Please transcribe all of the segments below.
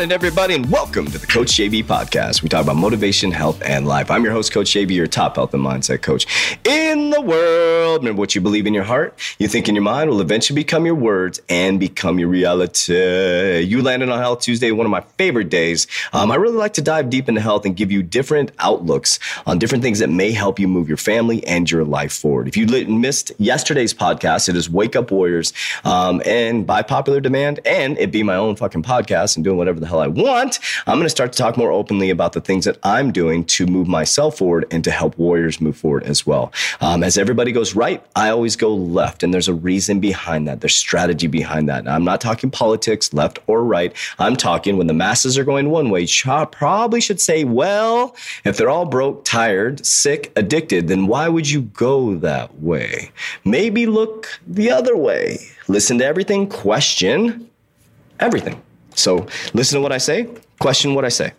morning, everybody, and welcome to the Coach JV podcast. We talk about motivation, health, and life. I'm your host, Coach JV, your top health and mindset coach in the world. Remember what you believe in your heart, you think in your mind will eventually become your words and become your reality. You landed on Health Tuesday, one of my favorite days. Um, I really like to dive deep into health and give you different outlooks on different things that may help you move your family and your life forward. If you missed yesterday's podcast, it is Wake Up Warriors, um, and by popular demand, and it be my own fucking podcast and doing whatever the hell I want, I'm going to start to talk more openly about the things that I'm doing to move myself forward and to help warriors move forward as well. Um, as everybody goes right, I always go left, and there's a reason behind that. There's strategy behind that. Now, I'm not talking politics, left or right. I'm talking when the masses are going one way, probably should say, well, if they're all broke, tired, sick, addicted, then why would you go that way? Maybe look the other way. Listen to everything, question everything. So listen to what I say, question what I say.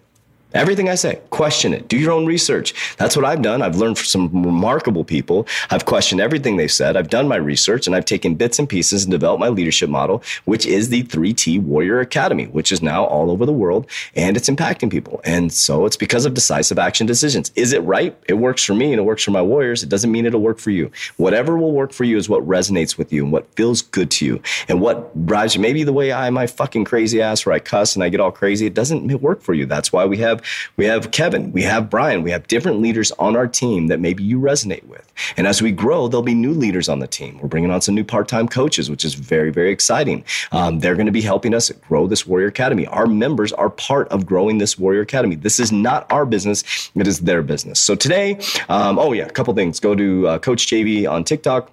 Everything I say, question it. Do your own research. That's what I've done. I've learned from some remarkable people. I've questioned everything they've said. I've done my research and I've taken bits and pieces and developed my leadership model, which is the 3T Warrior Academy, which is now all over the world and it's impacting people. And so it's because of decisive action decisions. Is it right? It works for me and it works for my warriors. It doesn't mean it'll work for you. Whatever will work for you is what resonates with you and what feels good to you and what drives you. Maybe the way I, am my fucking crazy ass where I cuss and I get all crazy, it doesn't work for you. That's why we have we have Kevin, we have Brian, we have different leaders on our team that maybe you resonate with. And as we grow, there'll be new leaders on the team. We're bringing on some new part-time coaches, which is very, very exciting. Um, they're going to be helping us grow this Warrior Academy. Our members are part of growing this Warrior Academy. This is not our business; it is their business. So today, um, oh yeah, a couple things. Go to uh, Coach JV on TikTok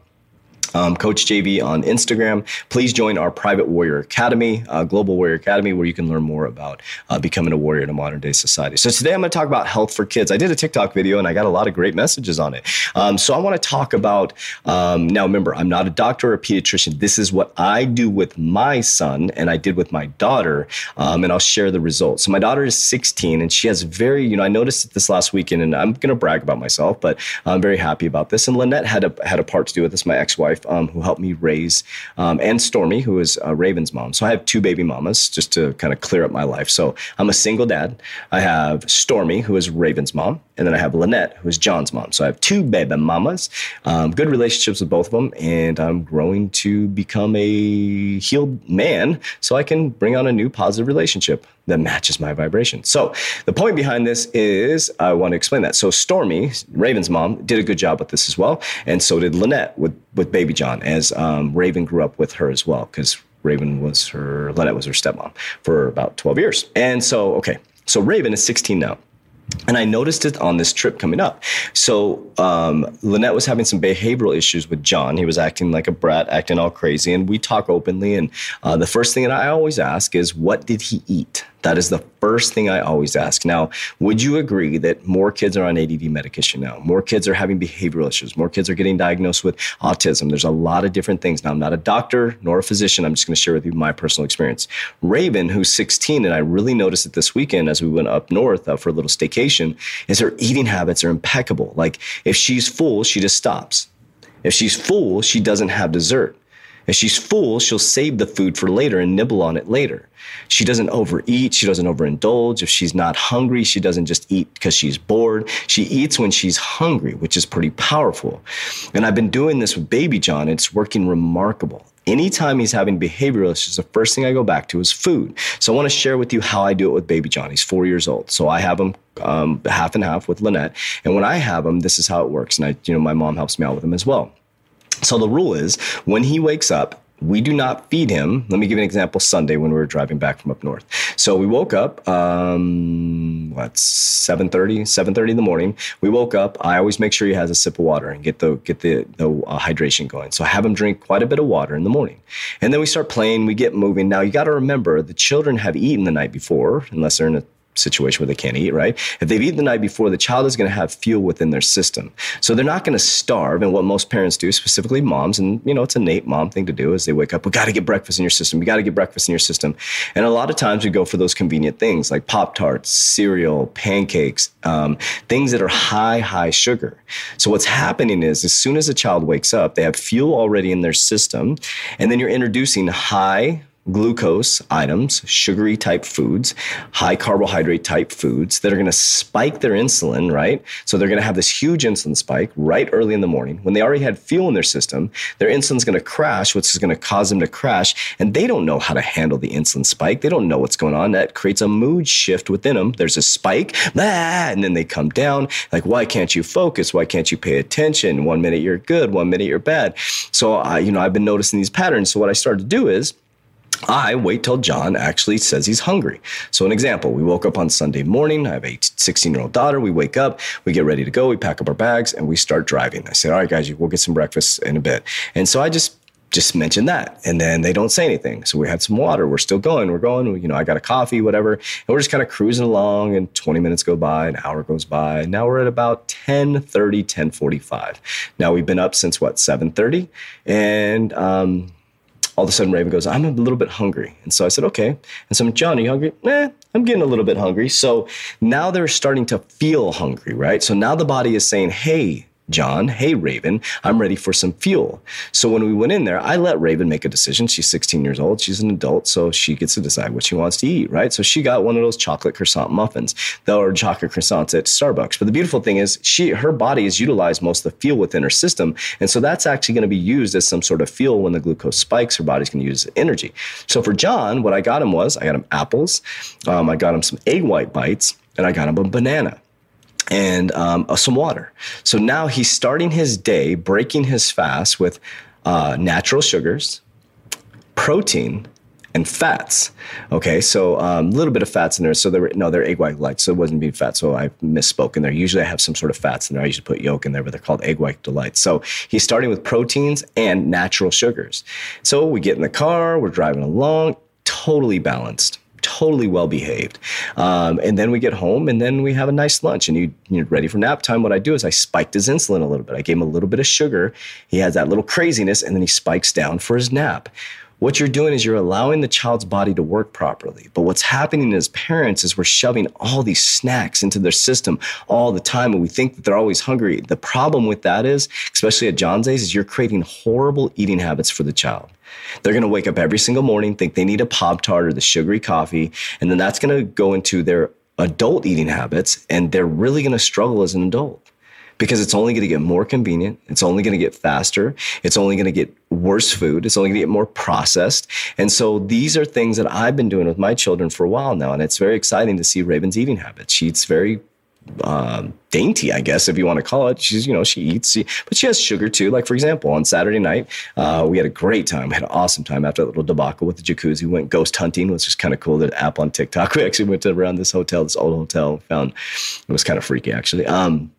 um, Coach JV on Instagram. Please join our private Warrior Academy, uh, Global Warrior Academy, where you can learn more about uh, becoming a warrior in a modern day society. So today I'm going to talk about health for kids. I did a TikTok video and I got a lot of great messages on it. Um, so I want to talk about um, now. Remember, I'm not a doctor or a pediatrician. This is what I do with my son and I did with my daughter, um, and I'll share the results. So my daughter is 16 and she has very, you know, I noticed this last weekend, and I'm going to brag about myself, but I'm very happy about this. And Lynette had a had a part to do with this. My ex-wife wife, um, who helped me raise, um, and Stormy, who is uh, Raven's mom. So I have two baby mamas just to kind of clear up my life. So I'm a single dad. I have Stormy, who is Raven's mom, and then I have Lynette, who is John's mom. So I have two baby mamas, um, good relationships with both of them, and I'm growing to become a healed man so I can bring on a new positive relationship that matches my vibration. So the point behind this is I want to explain that. So Stormy, Raven's mom, did a good job with this as well, and so did Lynette with with Baby John, as um, Raven grew up with her as well, because Raven was her Lynette was her stepmom for about 12 years. And so okay, so Raven is 16 now. And I noticed it on this trip coming up. So um, Lynette was having some behavioral issues with John. He was acting like a brat, acting all crazy, and we talk openly. And uh, the first thing that I always ask is, "What did he eat?" That is the first thing I always ask. Now, would you agree that more kids are on ADD medication now? More kids are having behavioral issues. More kids are getting diagnosed with autism. There's a lot of different things. Now, I'm not a doctor nor a physician. I'm just going to share with you my personal experience. Raven, who's 16, and I really noticed it this weekend as we went up north uh, for a little staycation, is her eating habits are impeccable. Like if she's full, she just stops. If she's full, she doesn't have dessert. If she's full, she'll save the food for later and nibble on it later. She doesn't overeat. She doesn't overindulge. If she's not hungry, she doesn't just eat because she's bored. She eats when she's hungry, which is pretty powerful. And I've been doing this with baby John. It's working remarkable. Anytime he's having behavioral issues, the first thing I go back to is food. So I want to share with you how I do it with baby John. He's four years old. So I have him um, half and half with Lynette. And when I have him, this is how it works. And I, you know, my mom helps me out with him as well. So the rule is when he wakes up, we do not feed him. Let me give you an example Sunday when we were driving back from up north. So we woke up, um, what, 7.30, 7.30 in the morning. We woke up. I always make sure he has a sip of water and get the, get the, the uh, hydration going. So I have him drink quite a bit of water in the morning. And then we start playing, we get moving. Now you got to remember the children have eaten the night before, unless they're in a situation where they can't eat, right? If they've eaten the night before, the child is going to have fuel within their system. So they're not going to starve. And what most parents do, specifically moms, and you know, it's a innate mom thing to do, is they wake up, we got to get breakfast in your system. We got to get breakfast in your system. And a lot of times we go for those convenient things like Pop Tarts, cereal, pancakes, um, things that are high, high sugar. So what's happening is as soon as a child wakes up, they have fuel already in their system. And then you're introducing high glucose items, sugary type foods, high carbohydrate type foods that are going to spike their insulin, right? So they're going to have this huge insulin spike right early in the morning. When they already had fuel in their system, their insulin's going to crash, which is going to cause them to crash. And they don't know how to handle the insulin spike. They don't know what's going on. That creates a mood shift within them. There's a spike, and then they come down. Like, why can't you focus? Why can't you pay attention? One minute you're good, one minute you're bad. So, I, you know, I've been noticing these patterns. So what I started to do is, I wait till John actually says he's hungry. So, an example, we woke up on Sunday morning. I have a 16 year old daughter. We wake up, we get ready to go, we pack up our bags, and we start driving. I said, All right, guys, we'll get some breakfast in a bit. And so I just just mention that and then they don't say anything so we had some water we're still going we're going you know i got a coffee whatever and we're just kind of cruising along and 20 minutes go by an hour goes by now we're at about 10 30 10 45 now we've been up since what 7 30 and um, all of a sudden Raven goes, I'm a little bit hungry. And so I said, okay. And so I'm, John, are you hungry? Eh, I'm getting a little bit hungry. So now they're starting to feel hungry, right? So now the body is saying, hey, John, hey, Raven, I'm ready for some fuel. So when we went in there, I let Raven make a decision. She's 16 years old. She's an adult, so she gets to decide what she wants to eat, right? So she got one of those chocolate croissant muffins, or chocolate croissants at Starbucks. But the beautiful thing is, she her body has utilized most of the fuel within her system. And so that's actually going to be used as some sort of fuel when the glucose spikes, her body's going to use energy. So for John, what I got him was I got him apples, um, I got him some egg white bites, and I got him a banana and um, uh, some water. So now he's starting his day breaking his fast with uh, natural sugars, protein, and fats. Okay, so a um, little bit of fats in there. So there were no, they're egg white delights, so it wasn't beef fat. So I misspoke in there. Usually I have some sort of fats in there. I usually put yolk in there, but they're called egg white delights. So he's starting with proteins and natural sugars. So we get in the car, we're driving along, totally balanced totally well behaved. Um, and then we get home and then we have a nice lunch and you, you're ready for nap time. What I do is I spiked his insulin a little bit. I gave him a little bit of sugar. He has that little craziness and then he spikes down for his nap. What you're doing is you're allowing the child's body to work properly. But what's happening as parents is we're shoving all these snacks into their system all the time and we think that they're always hungry. The problem with that is, especially at John's age, is you're creating horrible eating habits for the child. They're going to wake up every single morning, think they need a Pop Tart or the sugary coffee, and then that's going to go into their adult eating habits, and they're really going to struggle as an adult because it's only going to get more convenient. It's only going to get faster. It's only going to get worse food. It's only going to get more processed. And so these are things that I've been doing with my children for a while now. And it's very exciting to see Raven's eating habits. She eats very um, dainty, I guess, if you want to call it. She's, you know, she eats, but she has sugar too. Like, for example, on Saturday night, uh, we had a great time. We had an awesome time after that little debacle with the jacuzzi. We went ghost hunting, which was kind of cool. The app on TikTok. We actually went around this hotel, this old hotel, found it was kind of freaky, actually. Um,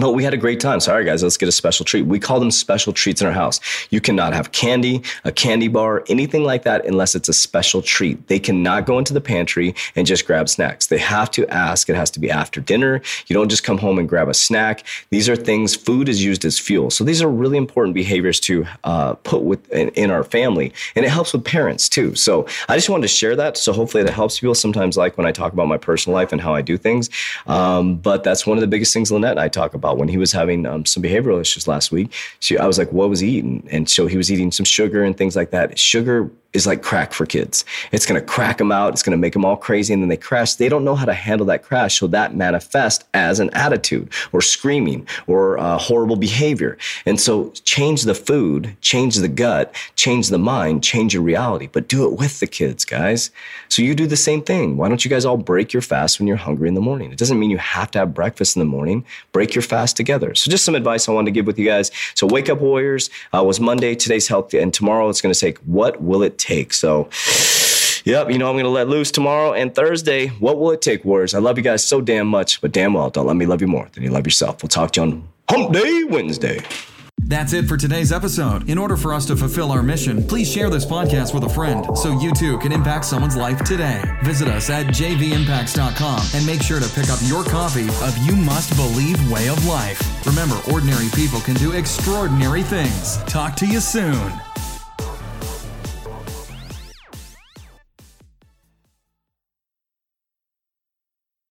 but we had a great time. Sorry, guys, let's get a special treat. We call them special treats in our house. You cannot have candy, a candy bar, anything like that unless it's a special treat. They cannot go into the pantry and just grab snacks. They have to ask. It has to be after dinner. You don't just come home and grab a snack. These are things, food is used as fuel. So these are really important behaviors to uh, put with in, in our family. And it helps with parents too. So I just wanted to share that. So hopefully that helps people sometimes, like when I talk about my personal life and how I do things. Um, but that's one of the biggest things Lynette and I talk about when he was having um, some behavioral issues last week. She, I was like, what was he eating? And so he was eating some sugar and things like that. Sugar is like crack for kids. It's going to crack them out. It's going to make them all crazy. And then they crash. They don't know how to handle that crash. So that manifests as an attitude or screaming or uh, horrible behavior. And so change the food, change the gut, change the mind, change your reality, but do it with the kids, guys. So you do the same thing. Why don't you guys all break your fast when you're hungry in the morning? It doesn't mean you have to have breakfast in the morning. Break your fast together. So just some advice I wanted to give with you guys. So wake up warriors uh, was Monday. Today's health. And tomorrow it's going to say, what will take? So, yep, you know, I'm going to let loose tomorrow and Thursday. What will it take, Warriors? I love you guys so damn much, but damn well, don't let me love you more than you love yourself. We'll talk to you on Hump Day Wednesday. That's it for today's episode. In order for us to fulfill our mission, please share this podcast with a friend so you too can impact someone's life today. Visit us at jvimpacts.com and make sure to pick up your copy of You Must Believe Way of Life. Remember, ordinary people can do extraordinary things. Talk to you soon.